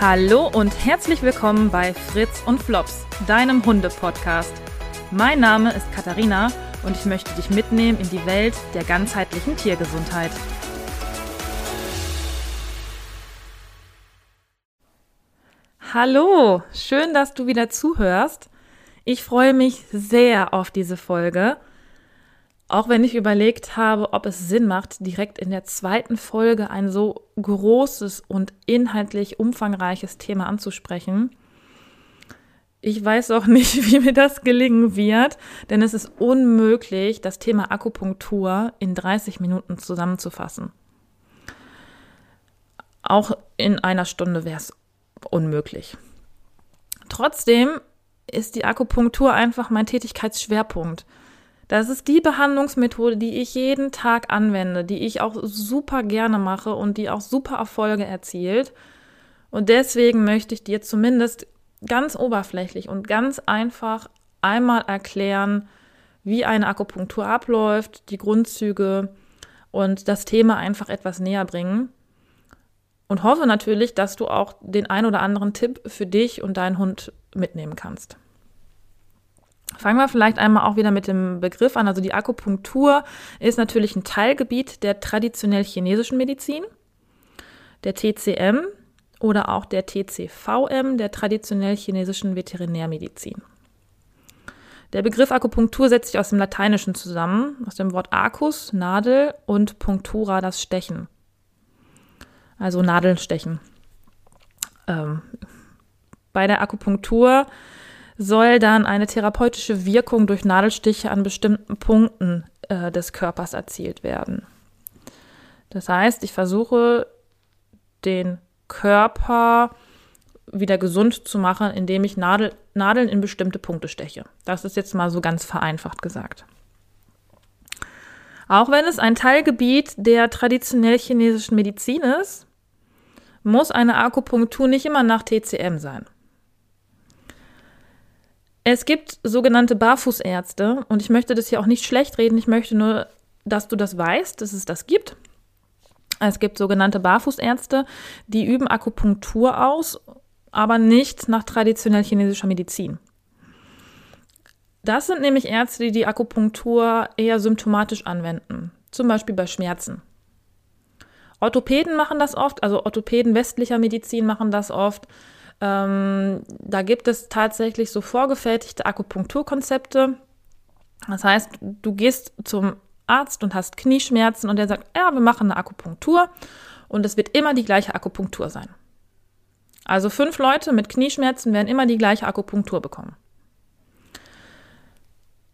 Hallo und herzlich willkommen bei Fritz und Flops, deinem Hunde-Podcast. Mein Name ist Katharina und ich möchte dich mitnehmen in die Welt der ganzheitlichen Tiergesundheit. Hallo, schön, dass du wieder zuhörst. Ich freue mich sehr auf diese Folge auch wenn ich überlegt habe, ob es Sinn macht, direkt in der zweiten Folge ein so großes und inhaltlich umfangreiches Thema anzusprechen. Ich weiß auch nicht, wie mir das gelingen wird, denn es ist unmöglich, das Thema Akupunktur in 30 Minuten zusammenzufassen. Auch in einer Stunde wäre es unmöglich. Trotzdem ist die Akupunktur einfach mein Tätigkeitsschwerpunkt. Das ist die Behandlungsmethode, die ich jeden Tag anwende, die ich auch super gerne mache und die auch super Erfolge erzielt. Und deswegen möchte ich dir zumindest ganz oberflächlich und ganz einfach einmal erklären, wie eine Akupunktur abläuft, die Grundzüge und das Thema einfach etwas näher bringen. Und hoffe natürlich, dass du auch den ein oder anderen Tipp für dich und deinen Hund mitnehmen kannst. Fangen wir vielleicht einmal auch wieder mit dem Begriff an. Also die Akupunktur ist natürlich ein Teilgebiet der traditionell chinesischen Medizin, der TCM oder auch der TCVM, der traditionell chinesischen Veterinärmedizin. Der Begriff Akupunktur setzt sich aus dem Lateinischen zusammen, aus dem Wort Arcus, Nadel und Punctura, das Stechen. Also Nadeln stechen. Ähm, bei der Akupunktur soll dann eine therapeutische Wirkung durch Nadelstiche an bestimmten Punkten äh, des Körpers erzielt werden. Das heißt, ich versuche den Körper wieder gesund zu machen, indem ich Nadel, Nadeln in bestimmte Punkte steche. Das ist jetzt mal so ganz vereinfacht gesagt. Auch wenn es ein Teilgebiet der traditionell chinesischen Medizin ist, muss eine Akupunktur nicht immer nach TCM sein. Es gibt sogenannte Barfußärzte und ich möchte das hier auch nicht schlecht reden, ich möchte nur, dass du das weißt, dass es das gibt. Es gibt sogenannte Barfußärzte, die üben Akupunktur aus, aber nicht nach traditionell chinesischer Medizin. Das sind nämlich Ärzte, die die Akupunktur eher symptomatisch anwenden, zum Beispiel bei Schmerzen. Orthopäden machen das oft, also Orthopäden westlicher Medizin machen das oft. Ähm, da gibt es tatsächlich so vorgefertigte Akupunkturkonzepte. Das heißt, du gehst zum Arzt und hast Knieschmerzen und der sagt, ja, wir machen eine Akupunktur und es wird immer die gleiche Akupunktur sein. Also fünf Leute mit Knieschmerzen werden immer die gleiche Akupunktur bekommen.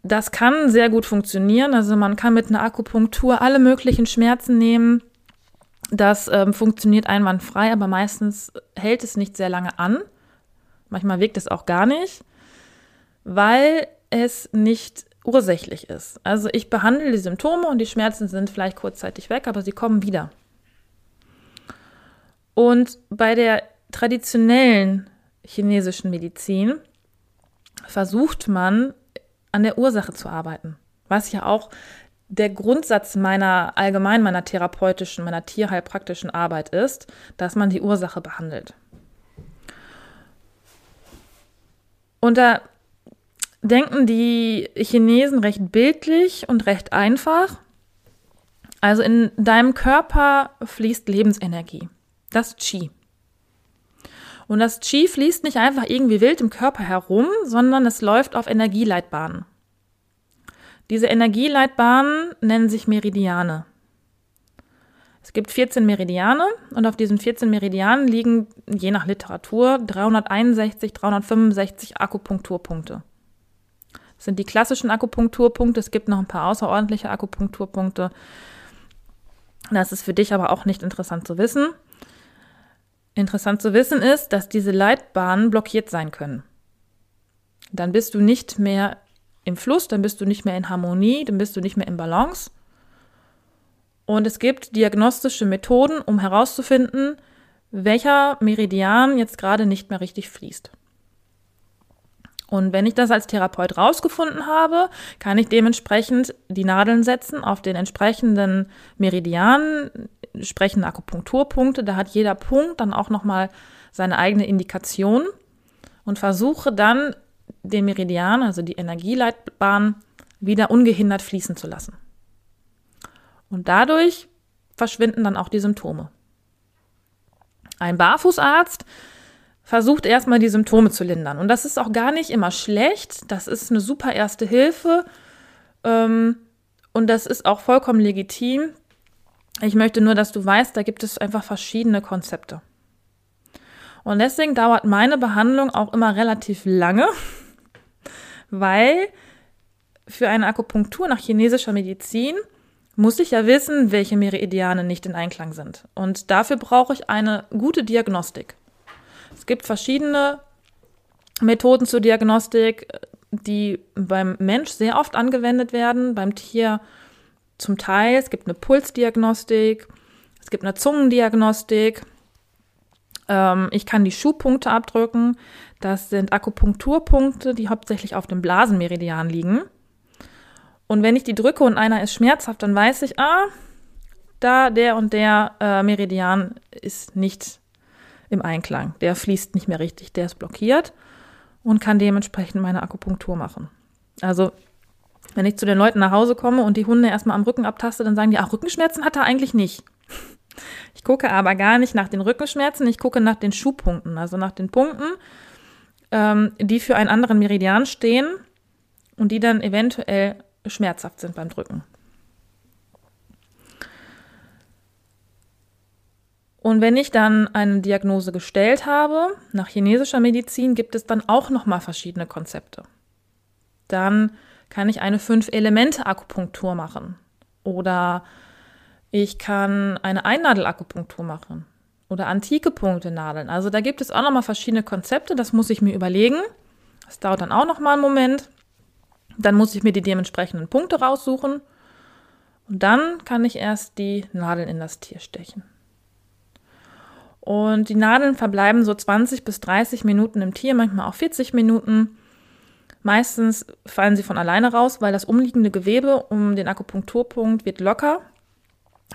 Das kann sehr gut funktionieren. Also man kann mit einer Akupunktur alle möglichen Schmerzen nehmen. Das ähm, funktioniert einwandfrei, aber meistens hält es nicht sehr lange an. Manchmal wirkt es auch gar nicht, weil es nicht ursächlich ist. Also ich behandle die Symptome und die Schmerzen sind vielleicht kurzzeitig weg, aber sie kommen wieder. Und bei der traditionellen chinesischen Medizin versucht man an der Ursache zu arbeiten, was ja auch der Grundsatz meiner allgemein meiner therapeutischen, meiner tierheilpraktischen Arbeit ist, dass man die Ursache behandelt. Und da denken die Chinesen recht bildlich und recht einfach. Also in deinem Körper fließt Lebensenergie, das Qi. Und das Qi fließt nicht einfach irgendwie wild im Körper herum, sondern es läuft auf Energieleitbahnen. Diese Energieleitbahnen nennen sich Meridiane. Es gibt 14 Meridiane und auf diesen 14 Meridianen liegen je nach Literatur 361, 365 Akupunkturpunkte. Das sind die klassischen Akupunkturpunkte. Es gibt noch ein paar außerordentliche Akupunkturpunkte. Das ist für dich aber auch nicht interessant zu wissen. Interessant zu wissen ist, dass diese Leitbahnen blockiert sein können. Dann bist du nicht mehr im Fluss, dann bist du nicht mehr in Harmonie, dann bist du nicht mehr in Balance. Und es gibt diagnostische Methoden, um herauszufinden, welcher Meridian jetzt gerade nicht mehr richtig fließt. Und wenn ich das als Therapeut rausgefunden habe, kann ich dementsprechend die Nadeln setzen auf den entsprechenden Meridianen entsprechende Akupunkturpunkte. Da hat jeder Punkt dann auch nochmal seine eigene Indikation und versuche dann den Meridian, also die Energieleitbahn, wieder ungehindert fließen zu lassen. Und dadurch verschwinden dann auch die Symptome. Ein Barfußarzt versucht erstmal die Symptome zu lindern. Und das ist auch gar nicht immer schlecht. Das ist eine super erste Hilfe. Ähm, und das ist auch vollkommen legitim. Ich möchte nur, dass du weißt, da gibt es einfach verschiedene Konzepte. Und deswegen dauert meine Behandlung auch immer relativ lange, weil für eine Akupunktur nach chinesischer Medizin muss ich ja wissen, welche Meridiane nicht in Einklang sind. Und dafür brauche ich eine gute Diagnostik. Es gibt verschiedene Methoden zur Diagnostik, die beim Mensch sehr oft angewendet werden, beim Tier zum Teil. Es gibt eine Pulsdiagnostik, es gibt eine Zungendiagnostik. Ähm, ich kann die Schuhpunkte abdrücken. Das sind Akupunkturpunkte, die hauptsächlich auf dem Blasenmeridian liegen. Und wenn ich die drücke und einer ist schmerzhaft, dann weiß ich, ah, da der und der äh, Meridian ist nicht im Einklang. Der fließt nicht mehr richtig, der ist blockiert und kann dementsprechend meine Akupunktur machen. Also, wenn ich zu den Leuten nach Hause komme und die Hunde erstmal am Rücken abtaste, dann sagen die, ach, Rückenschmerzen hat er eigentlich nicht. Ich gucke aber gar nicht nach den Rückenschmerzen, ich gucke nach den Schuhpunkten, also nach den Punkten, ähm, die für einen anderen Meridian stehen und die dann eventuell schmerzhaft sind beim Drücken. Und wenn ich dann eine Diagnose gestellt habe, nach chinesischer Medizin gibt es dann auch nochmal verschiedene Konzepte. Dann kann ich eine Fünf-Elemente-Akupunktur machen. Oder ich kann eine Einnadel-Akupunktur machen. Oder antike Punkte nadeln. Also da gibt es auch nochmal verschiedene Konzepte. Das muss ich mir überlegen. Das dauert dann auch nochmal einen Moment. Dann muss ich mir die dementsprechenden Punkte raussuchen. Und dann kann ich erst die Nadeln in das Tier stechen. Und die Nadeln verbleiben so 20 bis 30 Minuten im Tier, manchmal auch 40 Minuten. Meistens fallen sie von alleine raus, weil das umliegende Gewebe um den Akupunkturpunkt wird locker.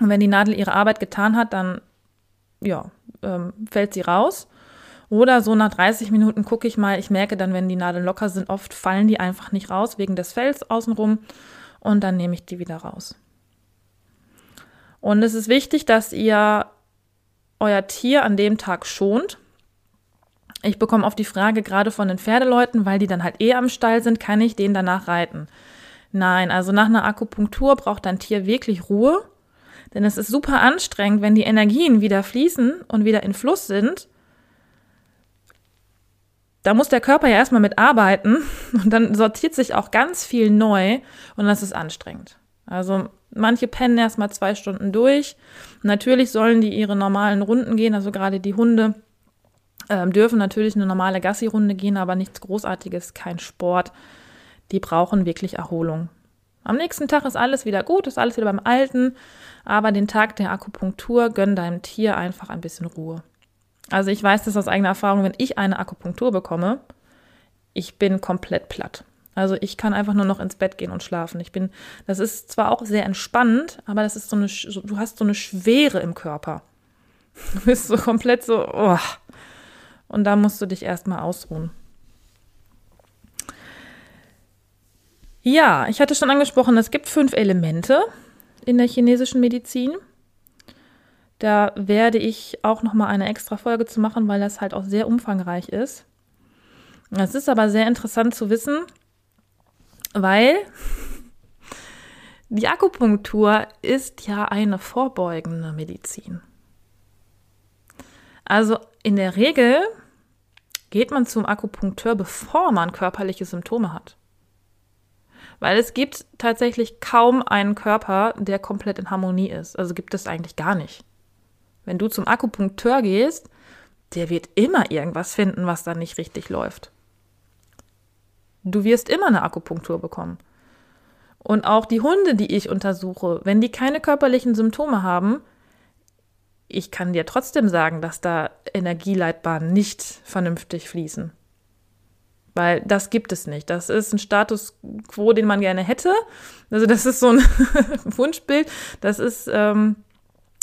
Und wenn die Nadel ihre Arbeit getan hat, dann ja, ähm, fällt sie raus. Oder so nach 30 Minuten gucke ich mal, ich merke dann, wenn die Nadeln locker sind, oft fallen die einfach nicht raus wegen des Fells außenrum und dann nehme ich die wieder raus. Und es ist wichtig, dass ihr euer Tier an dem Tag schont. Ich bekomme oft die Frage gerade von den Pferdeleuten, weil die dann halt eh am Stall sind, kann ich den danach reiten? Nein, also nach einer Akupunktur braucht dein Tier wirklich Ruhe, denn es ist super anstrengend, wenn die Energien wieder fließen und wieder in Fluss sind. Da muss der Körper ja erstmal mit arbeiten und dann sortiert sich auch ganz viel neu und das ist anstrengend. Also manche pennen erst mal zwei Stunden durch. Natürlich sollen die ihre normalen Runden gehen, also gerade die Hunde ähm, dürfen natürlich eine normale Gassi-Runde gehen, aber nichts Großartiges, kein Sport. Die brauchen wirklich Erholung. Am nächsten Tag ist alles wieder gut, ist alles wieder beim Alten, aber den Tag der Akupunktur gönn deinem Tier einfach ein bisschen Ruhe. Also ich weiß das aus eigener Erfahrung, wenn ich eine Akupunktur bekomme, ich bin komplett platt. Also ich kann einfach nur noch ins Bett gehen und schlafen. Ich bin, das ist zwar auch sehr entspannend, aber das ist so eine, du hast so eine Schwere im Körper. Du bist so komplett so, oh. Und da musst du dich erstmal ausruhen. Ja, ich hatte schon angesprochen, es gibt fünf Elemente in der chinesischen Medizin. Da werde ich auch noch mal eine extra Folge zu machen, weil das halt auch sehr umfangreich ist. Es ist aber sehr interessant zu wissen, weil die Akupunktur ist ja eine vorbeugende Medizin. Also in der Regel geht man zum Akupunkteur, bevor man körperliche Symptome hat. Weil es gibt tatsächlich kaum einen Körper, der komplett in Harmonie ist. Also gibt es eigentlich gar nicht. Wenn du zum Akupunkteur gehst, der wird immer irgendwas finden, was da nicht richtig läuft. Du wirst immer eine Akupunktur bekommen. Und auch die Hunde, die ich untersuche, wenn die keine körperlichen Symptome haben, ich kann dir trotzdem sagen, dass da Energieleitbahnen nicht vernünftig fließen. Weil das gibt es nicht. Das ist ein Status quo, den man gerne hätte. Also das ist so ein Wunschbild. Das ist, ähm,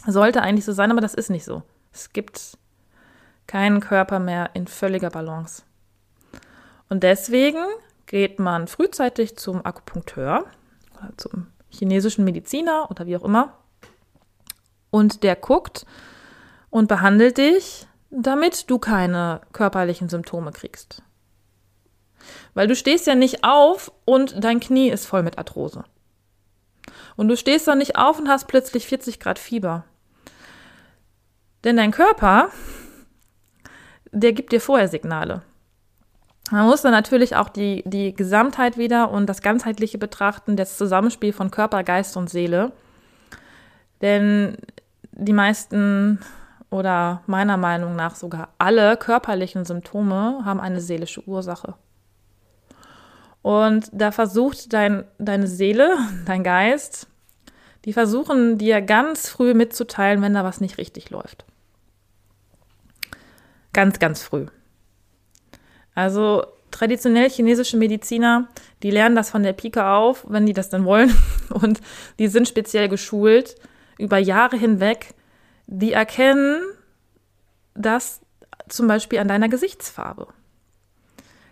Sollte eigentlich so sein, aber das ist nicht so. Es gibt keinen Körper mehr in völliger Balance. Und deswegen geht man frühzeitig zum Akupunkteur oder zum chinesischen Mediziner oder wie auch immer. Und der guckt und behandelt dich, damit du keine körperlichen Symptome kriegst. Weil du stehst ja nicht auf und dein Knie ist voll mit Arthrose. Und du stehst dann nicht auf und hast plötzlich 40 Grad Fieber. Denn dein Körper, der gibt dir vorher Signale. Man muss dann natürlich auch die, die Gesamtheit wieder und das ganzheitliche betrachten, das Zusammenspiel von Körper, Geist und Seele. Denn die meisten oder meiner Meinung nach sogar alle körperlichen Symptome haben eine seelische Ursache. Und da versucht dein, deine Seele, dein Geist, die versuchen dir ganz früh mitzuteilen, wenn da was nicht richtig läuft. Ganz, ganz früh. Also traditionell chinesische Mediziner, die lernen das von der Pike auf, wenn die das dann wollen. Und die sind speziell geschult über Jahre hinweg. Die erkennen das zum Beispiel an deiner Gesichtsfarbe.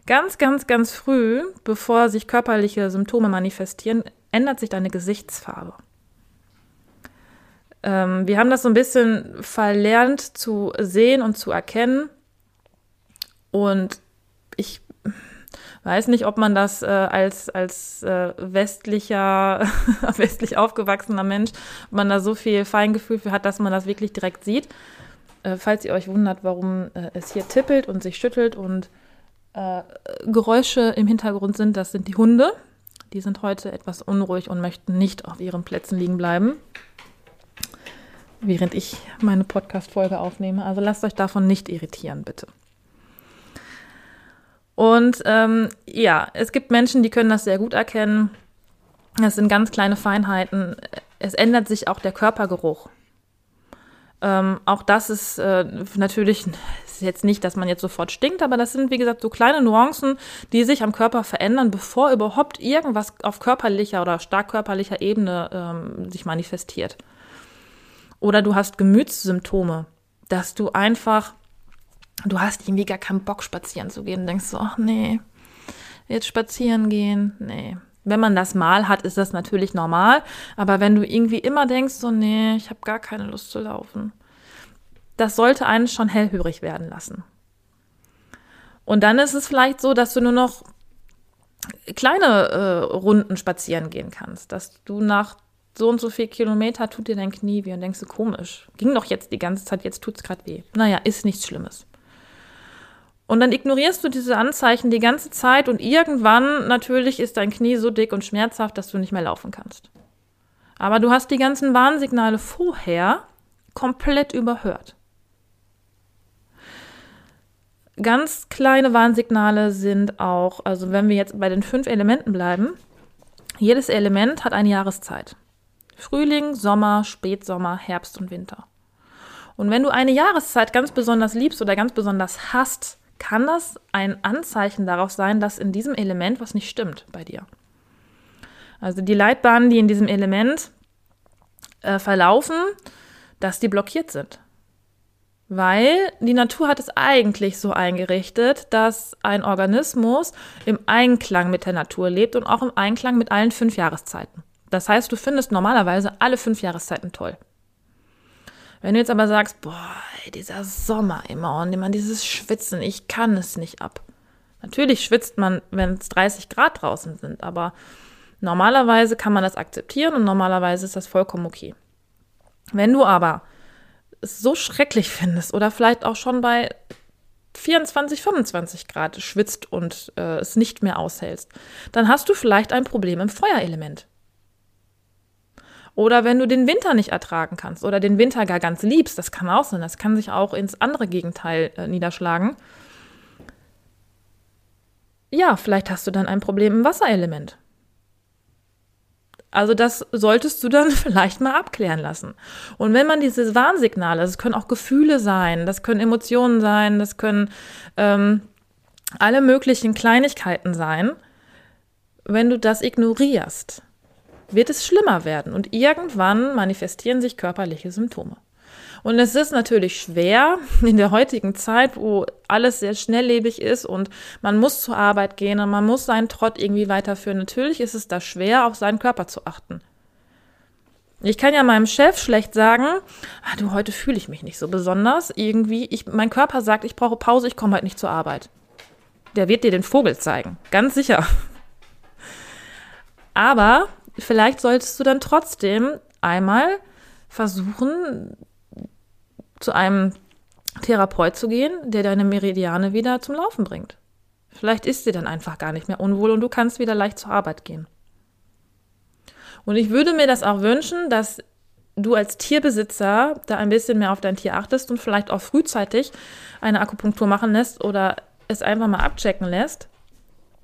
Ganz, ganz, ganz früh, bevor sich körperliche Symptome manifestieren, ändert sich deine Gesichtsfarbe. Ähm, wir haben das so ein bisschen verlernt zu sehen und zu erkennen. Und ich weiß nicht, ob man das äh, als, als äh, westlicher, westlich aufgewachsener Mensch, ob man da so viel Feingefühl für hat, dass man das wirklich direkt sieht. Äh, falls ihr euch wundert, warum äh, es hier tippelt und sich schüttelt und äh, Geräusche im Hintergrund sind, das sind die Hunde. Die sind heute etwas unruhig und möchten nicht auf ihren Plätzen liegen bleiben während ich meine Podcast-Folge aufnehme. Also lasst euch davon nicht irritieren, bitte. Und ähm, ja, es gibt Menschen, die können das sehr gut erkennen. Das sind ganz kleine Feinheiten. Es ändert sich auch der Körpergeruch. Ähm, auch das ist äh, natürlich ist jetzt nicht, dass man jetzt sofort stinkt, aber das sind, wie gesagt, so kleine Nuancen, die sich am Körper verändern, bevor überhaupt irgendwas auf körperlicher oder stark körperlicher Ebene ähm, sich manifestiert. Oder du hast Gemütssymptome, dass du einfach, du hast irgendwie gar keinen Bock, spazieren zu gehen denkst so, ach nee, jetzt spazieren gehen, nee. Wenn man das mal hat, ist das natürlich normal. Aber wenn du irgendwie immer denkst, so, nee, ich habe gar keine Lust zu laufen, das sollte einen schon hellhörig werden lassen. Und dann ist es vielleicht so, dass du nur noch kleine äh, Runden spazieren gehen kannst, dass du nach so und so viel Kilometer tut dir dein Knie weh und denkst du, komisch. Ging doch jetzt die ganze Zeit, jetzt tut es gerade weh. Naja, ist nichts Schlimmes. Und dann ignorierst du diese Anzeichen die ganze Zeit und irgendwann natürlich ist dein Knie so dick und schmerzhaft, dass du nicht mehr laufen kannst. Aber du hast die ganzen Warnsignale vorher komplett überhört. Ganz kleine Warnsignale sind auch, also wenn wir jetzt bei den fünf Elementen bleiben, jedes Element hat eine Jahreszeit. Frühling, Sommer, Spätsommer, Herbst und Winter. Und wenn du eine Jahreszeit ganz besonders liebst oder ganz besonders hast, kann das ein Anzeichen darauf sein, dass in diesem Element was nicht stimmt bei dir. Also die Leitbahnen, die in diesem Element äh, verlaufen, dass die blockiert sind. Weil die Natur hat es eigentlich so eingerichtet, dass ein Organismus im Einklang mit der Natur lebt und auch im Einklang mit allen fünf Jahreszeiten. Das heißt, du findest normalerweise alle fünf Jahreszeiten toll. Wenn du jetzt aber sagst, boah, dieser Sommer immer und immer dieses Schwitzen, ich kann es nicht ab. Natürlich schwitzt man, wenn es 30 Grad draußen sind, aber normalerweise kann man das akzeptieren und normalerweise ist das vollkommen okay. Wenn du aber es so schrecklich findest oder vielleicht auch schon bei 24, 25 Grad schwitzt und äh, es nicht mehr aushältst, dann hast du vielleicht ein Problem im Feuerelement. Oder wenn du den Winter nicht ertragen kannst oder den Winter gar ganz liebst, das kann auch sein, das kann sich auch ins andere Gegenteil äh, niederschlagen. Ja, vielleicht hast du dann ein Problem im Wasserelement. Also das solltest du dann vielleicht mal abklären lassen. Und wenn man diese Warnsignale, das können auch Gefühle sein, das können Emotionen sein, das können ähm, alle möglichen Kleinigkeiten sein, wenn du das ignorierst, wird es schlimmer werden und irgendwann manifestieren sich körperliche Symptome. Und es ist natürlich schwer in der heutigen Zeit, wo alles sehr schnelllebig ist und man muss zur Arbeit gehen und man muss seinen Trott irgendwie weiterführen. Natürlich ist es da schwer, auf seinen Körper zu achten. Ich kann ja meinem Chef schlecht sagen, ah, du, heute fühle ich mich nicht so besonders. Irgendwie, ich, mein Körper sagt, ich brauche Pause, ich komme heute nicht zur Arbeit. Der wird dir den Vogel zeigen, ganz sicher. Aber vielleicht solltest du dann trotzdem einmal versuchen, zu einem Therapeut zu gehen, der deine Meridiane wieder zum Laufen bringt. Vielleicht ist sie dann einfach gar nicht mehr unwohl und du kannst wieder leicht zur Arbeit gehen. Und ich würde mir das auch wünschen, dass du als Tierbesitzer da ein bisschen mehr auf dein Tier achtest und vielleicht auch frühzeitig eine Akupunktur machen lässt oder es einfach mal abchecken lässt,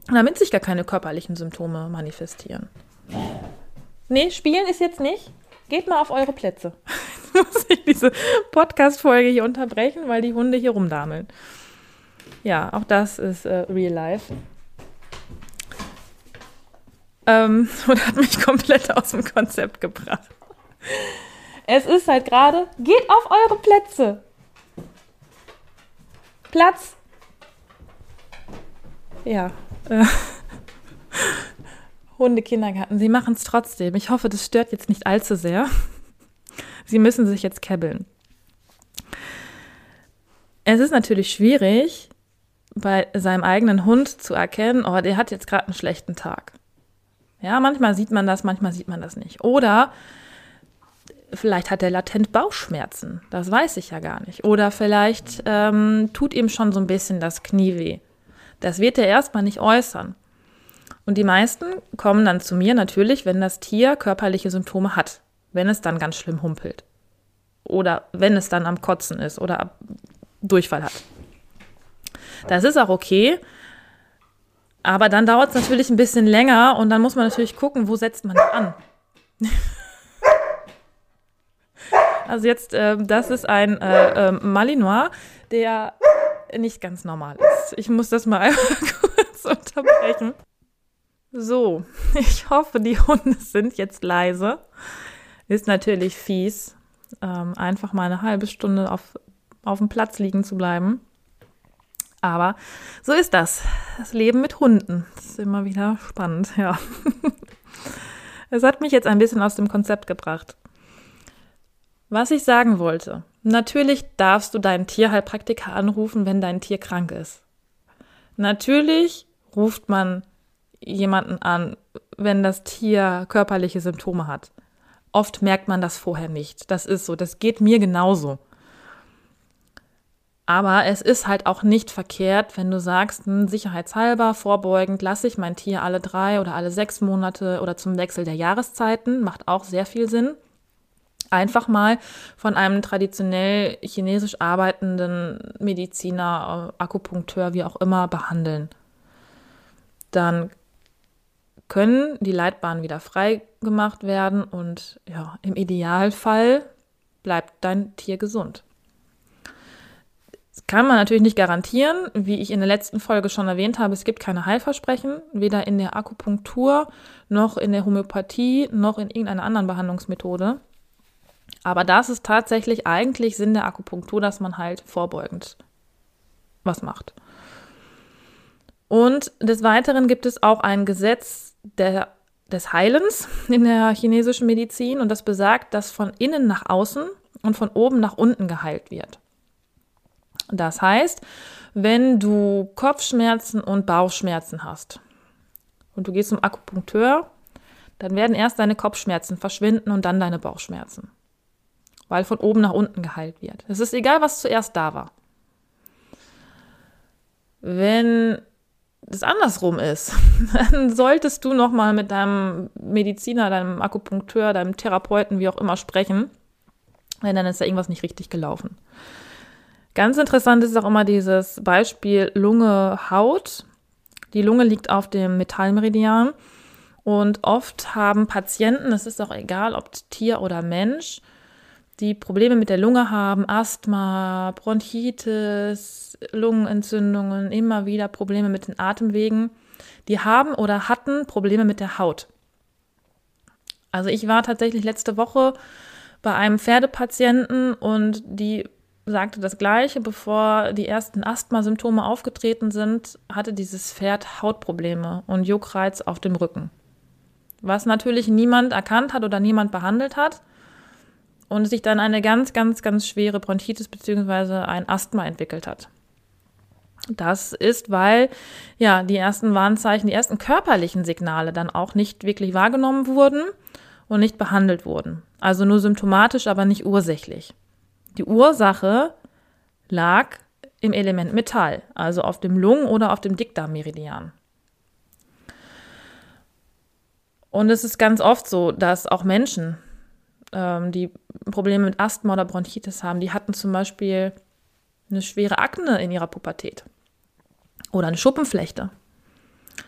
damit sich gar keine körperlichen Symptome manifestieren. Nee, spielen ist jetzt nicht. Geht mal auf eure Plätze. Jetzt muss ich diese Podcast-Folge hier unterbrechen, weil die Hunde hier rumdameln. Ja, auch das ist äh, real life ähm, und hat mich komplett aus dem Konzept gebracht. Es ist halt gerade, geht auf eure Plätze. Platz. Ja. Äh, Hunde-Kindergarten, sie machen es trotzdem. Ich hoffe, das stört jetzt nicht allzu sehr. Sie müssen sich jetzt kebbeln. Es ist natürlich schwierig, bei seinem eigenen Hund zu erkennen, oh, der hat jetzt gerade einen schlechten Tag. Ja, manchmal sieht man das, manchmal sieht man das nicht. Oder vielleicht hat er latent Bauchschmerzen. Das weiß ich ja gar nicht. Oder vielleicht ähm, tut ihm schon so ein bisschen das Knie weh. Das wird er erstmal nicht äußern. Und die meisten kommen dann zu mir natürlich, wenn das Tier körperliche Symptome hat. Wenn es dann ganz schlimm humpelt. Oder wenn es dann am Kotzen ist oder Durchfall hat. Das ist auch okay. Aber dann dauert es natürlich ein bisschen länger und dann muss man natürlich gucken, wo setzt man an. also jetzt, äh, das ist ein äh, äh, Malinois, der nicht ganz normal ist. Ich muss das mal kurz unterbrechen. So, ich hoffe, die Hunde sind jetzt leise. Ist natürlich fies, ähm, einfach mal eine halbe Stunde auf, auf dem Platz liegen zu bleiben. Aber so ist das. Das Leben mit Hunden. Das ist immer wieder spannend, ja. Es hat mich jetzt ein bisschen aus dem Konzept gebracht. Was ich sagen wollte. Natürlich darfst du deinen Tierheilpraktiker anrufen, wenn dein Tier krank ist. Natürlich ruft man jemanden an, wenn das Tier körperliche Symptome hat. Oft merkt man das vorher nicht. Das ist so. Das geht mir genauso. Aber es ist halt auch nicht verkehrt, wenn du sagst, hm, sicherheitshalber, vorbeugend, lasse ich mein Tier alle drei oder alle sechs Monate oder zum Wechsel der Jahreszeiten, macht auch sehr viel Sinn. Einfach mal von einem traditionell chinesisch arbeitenden Mediziner, äh, Akupunkteur, wie auch immer, behandeln. Dann können die Leitbahnen wieder frei gemacht werden und ja, im Idealfall bleibt dein Tier gesund. Das kann man natürlich nicht garantieren. Wie ich in der letzten Folge schon erwähnt habe, es gibt keine Heilversprechen, weder in der Akupunktur noch in der Homöopathie noch in irgendeiner anderen Behandlungsmethode. Aber das ist tatsächlich eigentlich Sinn der Akupunktur, dass man halt vorbeugend was macht. Und des Weiteren gibt es auch ein Gesetz der, des Heilens in der chinesischen Medizin und das besagt, dass von innen nach außen und von oben nach unten geheilt wird. Das heißt, wenn du Kopfschmerzen und Bauchschmerzen hast und du gehst zum Akupunkteur, dann werden erst deine Kopfschmerzen verschwinden und dann deine Bauchschmerzen, weil von oben nach unten geheilt wird. Es ist egal, was zuerst da war. Wenn es andersrum ist, dann solltest du noch mal mit deinem Mediziner, deinem Akupunkteur, deinem Therapeuten, wie auch immer sprechen, denn dann ist da irgendwas nicht richtig gelaufen. Ganz interessant ist auch immer dieses Beispiel Lunge-Haut. Die Lunge liegt auf dem Metallmeridian und oft haben Patienten, es ist auch egal, ob Tier oder Mensch, die Probleme mit der Lunge haben, Asthma, Bronchitis, Lungenentzündungen, immer wieder Probleme mit den Atemwegen, die haben oder hatten Probleme mit der Haut. Also ich war tatsächlich letzte Woche bei einem Pferdepatienten und die sagte das Gleiche, bevor die ersten Asthmasymptome aufgetreten sind, hatte dieses Pferd Hautprobleme und Juckreiz auf dem Rücken. Was natürlich niemand erkannt hat oder niemand behandelt hat und sich dann eine ganz, ganz, ganz schwere Bronchitis bzw. ein Asthma entwickelt hat. Das ist, weil ja die ersten Warnzeichen, die ersten körperlichen Signale dann auch nicht wirklich wahrgenommen wurden und nicht behandelt wurden. Also nur symptomatisch, aber nicht ursächlich. Die Ursache lag im Element Metall, also auf dem Lungen- oder auf dem Dickdarmmeridian. Und es ist ganz oft so, dass auch Menschen, ähm, die Probleme mit Asthma oder Bronchitis haben, die hatten zum Beispiel eine schwere Akne in ihrer Pubertät oder eine Schuppenflechte.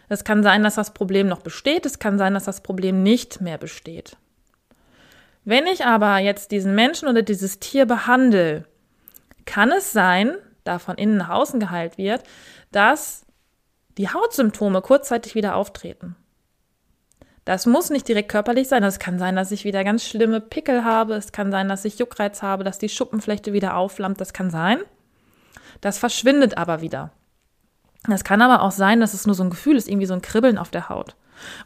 Es kann sein, dass das Problem noch besteht, es kann sein, dass das Problem nicht mehr besteht. Wenn ich aber jetzt diesen Menschen oder dieses Tier behandle, kann es sein, da von innen nach außen geheilt wird, dass die Hautsymptome kurzzeitig wieder auftreten. Das muss nicht direkt körperlich sein. Es kann sein, dass ich wieder ganz schlimme Pickel habe. Es kann sein, dass ich Juckreiz habe, dass die Schuppenflechte wieder aufflammt. Das kann sein. Das verschwindet aber wieder. Es kann aber auch sein, dass es nur so ein Gefühl ist, irgendwie so ein Kribbeln auf der Haut.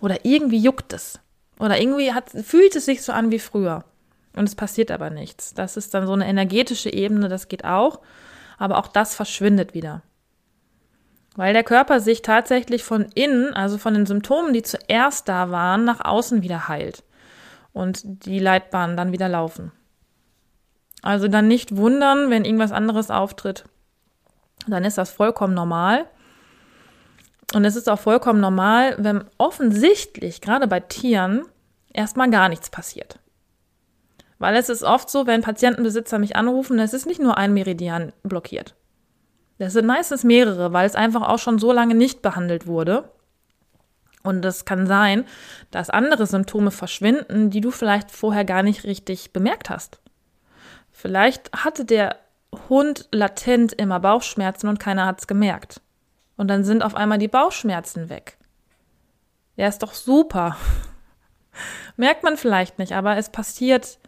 Oder irgendwie juckt es. Oder irgendwie hat, fühlt es sich so an wie früher. Und es passiert aber nichts. Das ist dann so eine energetische Ebene, das geht auch. Aber auch das verschwindet wieder. Weil der Körper sich tatsächlich von innen, also von den Symptomen, die zuerst da waren, nach außen wieder heilt. Und die Leitbahnen dann wieder laufen. Also dann nicht wundern, wenn irgendwas anderes auftritt. Dann ist das vollkommen normal. Und es ist auch vollkommen normal, wenn offensichtlich, gerade bei Tieren, erstmal gar nichts passiert. Weil es ist oft so, wenn Patientenbesitzer mich anrufen, es ist nicht nur ein Meridian blockiert. Das sind meistens mehrere, weil es einfach auch schon so lange nicht behandelt wurde. Und es kann sein, dass andere Symptome verschwinden, die du vielleicht vorher gar nicht richtig bemerkt hast. Vielleicht hatte der Hund latent immer Bauchschmerzen und keiner hat es gemerkt. Und dann sind auf einmal die Bauchschmerzen weg. Ja, ist doch super. Merkt man vielleicht nicht, aber es passiert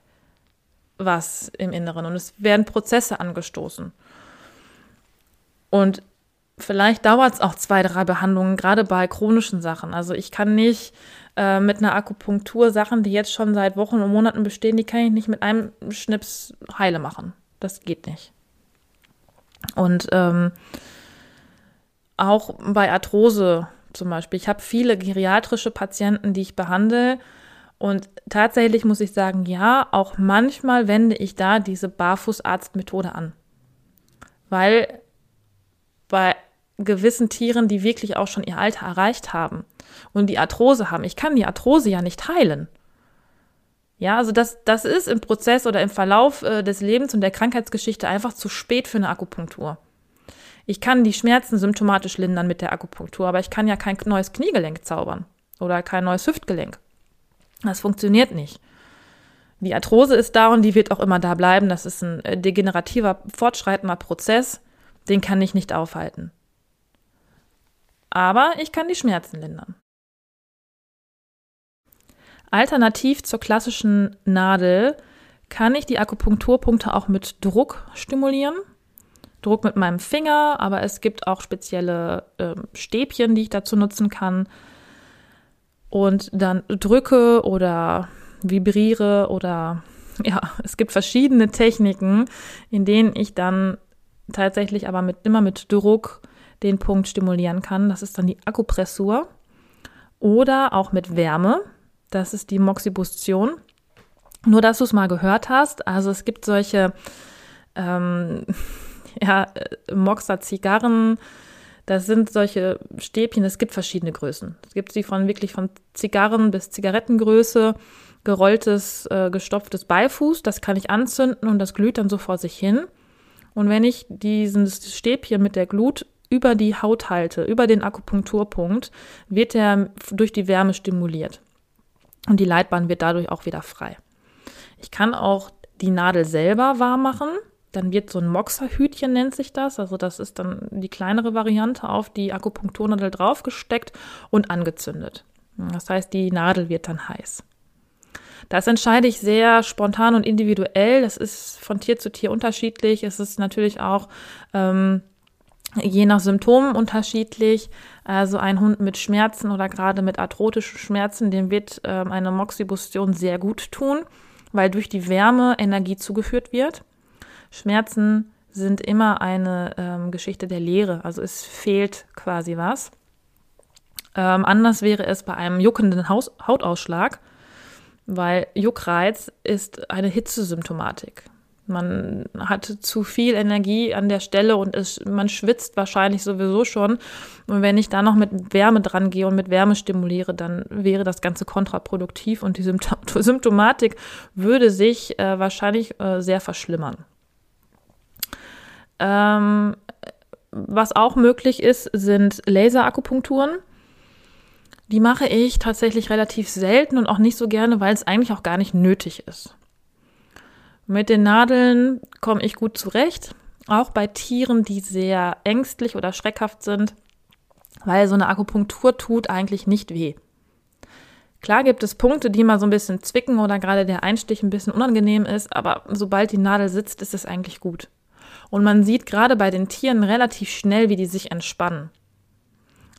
was im Inneren und es werden Prozesse angestoßen. Und vielleicht dauert es auch zwei, drei Behandlungen, gerade bei chronischen Sachen. Also ich kann nicht äh, mit einer Akupunktur Sachen, die jetzt schon seit Wochen und Monaten bestehen, die kann ich nicht mit einem Schnips heile machen. Das geht nicht. Und ähm, auch bei Arthrose zum Beispiel. Ich habe viele geriatrische Patienten, die ich behandle. Und tatsächlich muss ich sagen, ja, auch manchmal wende ich da diese Barfußarztmethode an. Weil bei gewissen Tieren, die wirklich auch schon ihr Alter erreicht haben und die Arthrose haben, ich kann die Arthrose ja nicht heilen. Ja, also das, das ist im Prozess oder im Verlauf äh, des Lebens und der Krankheitsgeschichte einfach zu spät für eine Akupunktur. Ich kann die Schmerzen symptomatisch lindern mit der Akupunktur, aber ich kann ja kein neues Kniegelenk zaubern oder kein neues Hüftgelenk. Das funktioniert nicht. Die Arthrose ist da und die wird auch immer da bleiben. Das ist ein äh, degenerativer, fortschreitender Prozess. Den kann ich nicht aufhalten. Aber ich kann die Schmerzen lindern. Alternativ zur klassischen Nadel kann ich die Akupunkturpunkte auch mit Druck stimulieren. Druck mit meinem Finger, aber es gibt auch spezielle äh, Stäbchen, die ich dazu nutzen kann. Und dann drücke oder vibriere oder ja, es gibt verschiedene Techniken, in denen ich dann tatsächlich aber mit, immer mit Druck den Punkt stimulieren kann. Das ist dann die Akupressur. Oder auch mit Wärme. Das ist die Moxibustion. Nur, dass du es mal gehört hast. Also es gibt solche ähm, ja, äh, Moxer Zigarren. Das sind solche Stäbchen, es gibt verschiedene Größen. Es gibt sie von wirklich von Zigarren bis Zigarettengröße, gerolltes, äh, gestopftes Beifuß, das kann ich anzünden und das glüht dann so vor sich hin. Und wenn ich dieses Stäbchen mit der Glut über die Haut halte, über den Akupunkturpunkt, wird er durch die Wärme stimuliert. Und die Leitbahn wird dadurch auch wieder frei. Ich kann auch die Nadel selber warm machen. Dann wird so ein Moxerhütchen, nennt sich das. Also das ist dann die kleinere Variante auf die Akupunkturnadel draufgesteckt und angezündet. Das heißt, die Nadel wird dann heiß. Das entscheide ich sehr spontan und individuell. Das ist von Tier zu Tier unterschiedlich. Es ist natürlich auch ähm, je nach Symptomen unterschiedlich. Also ein Hund mit Schmerzen oder gerade mit arthrotischen Schmerzen, dem wird ähm, eine Moxibustion sehr gut tun, weil durch die Wärme Energie zugeführt wird. Schmerzen sind immer eine ähm, Geschichte der Leere, also es fehlt quasi was. Ähm, anders wäre es bei einem juckenden Haus Hautausschlag, weil Juckreiz ist eine Hitzesymptomatik. Man hat zu viel Energie an der Stelle und es, man schwitzt wahrscheinlich sowieso schon. Und wenn ich da noch mit Wärme dran gehe und mit Wärme stimuliere, dann wäre das Ganze kontraproduktiv und die Symptomatik würde sich äh, wahrscheinlich äh, sehr verschlimmern. Ähm, was auch möglich ist, sind Laserakupunkturen. Die mache ich tatsächlich relativ selten und auch nicht so gerne, weil es eigentlich auch gar nicht nötig ist. Mit den Nadeln komme ich gut zurecht, auch bei Tieren, die sehr ängstlich oder schreckhaft sind, weil so eine Akupunktur tut eigentlich nicht weh. Klar gibt es Punkte, die mal so ein bisschen zwicken oder gerade der Einstich ein bisschen unangenehm ist, aber sobald die Nadel sitzt, ist es eigentlich gut. Und man sieht gerade bei den Tieren relativ schnell, wie die sich entspannen.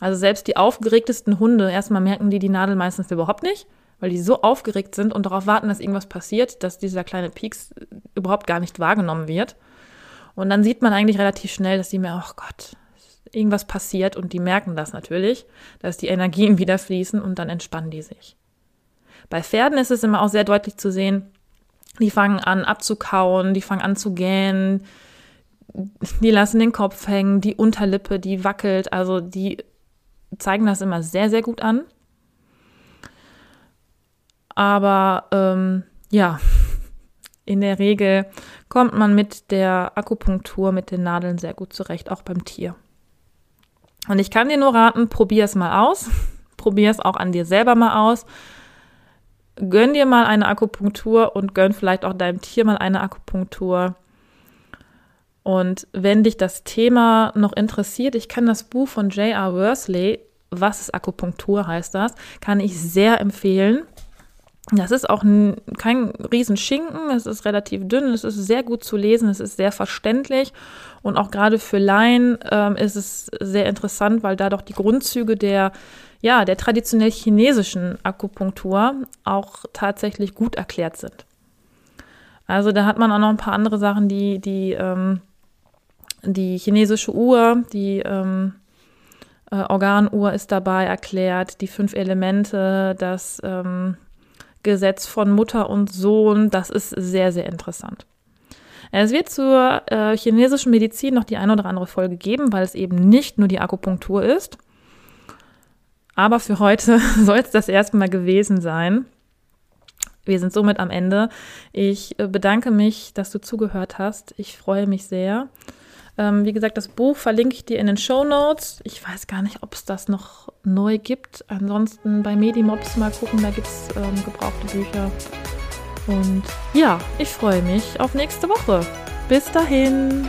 Also selbst die aufgeregtesten Hunde, erstmal merken die die Nadel meistens überhaupt nicht, weil die so aufgeregt sind und darauf warten, dass irgendwas passiert, dass dieser kleine Pieks überhaupt gar nicht wahrgenommen wird. Und dann sieht man eigentlich relativ schnell, dass die mir, oh Gott, irgendwas passiert und die merken das natürlich, dass die Energien wieder fließen und dann entspannen die sich. Bei Pferden ist es immer auch sehr deutlich zu sehen, die fangen an abzukauen, die fangen an zu gähnen, die lassen den Kopf hängen, die Unterlippe, die wackelt, also die zeigen das immer sehr, sehr gut an. Aber ähm, ja, in der Regel kommt man mit der Akupunktur, mit den Nadeln sehr gut zurecht, auch beim Tier. Und ich kann dir nur raten, probier es mal aus. probier es auch an dir selber mal aus. Gönn dir mal eine Akupunktur und gönn vielleicht auch deinem Tier mal eine Akupunktur. Und wenn dich das Thema noch interessiert, ich kann das Buch von J.R. Worsley, Was ist Akupunktur heißt das, kann ich sehr empfehlen. Das ist auch ein, kein Riesenschinken, es ist relativ dünn, es ist sehr gut zu lesen, es ist sehr verständlich und auch gerade für Laien ähm, ist es sehr interessant, weil da doch die Grundzüge der, ja, der traditionell chinesischen Akupunktur auch tatsächlich gut erklärt sind. Also da hat man auch noch ein paar andere Sachen, die, die ähm, die chinesische Uhr, die ähm, äh, Organuhr ist dabei erklärt, die fünf Elemente, das ähm, Gesetz von Mutter und Sohn, das ist sehr, sehr interessant. Es wird zur äh, chinesischen Medizin noch die eine oder andere Folge geben, weil es eben nicht nur die Akupunktur ist. Aber für heute soll es das erstmal gewesen sein. Wir sind somit am Ende. Ich äh, bedanke mich, dass du zugehört hast. Ich freue mich sehr. Ähm, wie gesagt, das Buch verlinke ich dir in den Show Notes. Ich weiß gar nicht, ob es das noch neu gibt. Ansonsten bei Medimobs mal gucken, da gibt es ähm, gebrauchte Bücher. Und ja, ich freue mich auf nächste Woche. Bis dahin.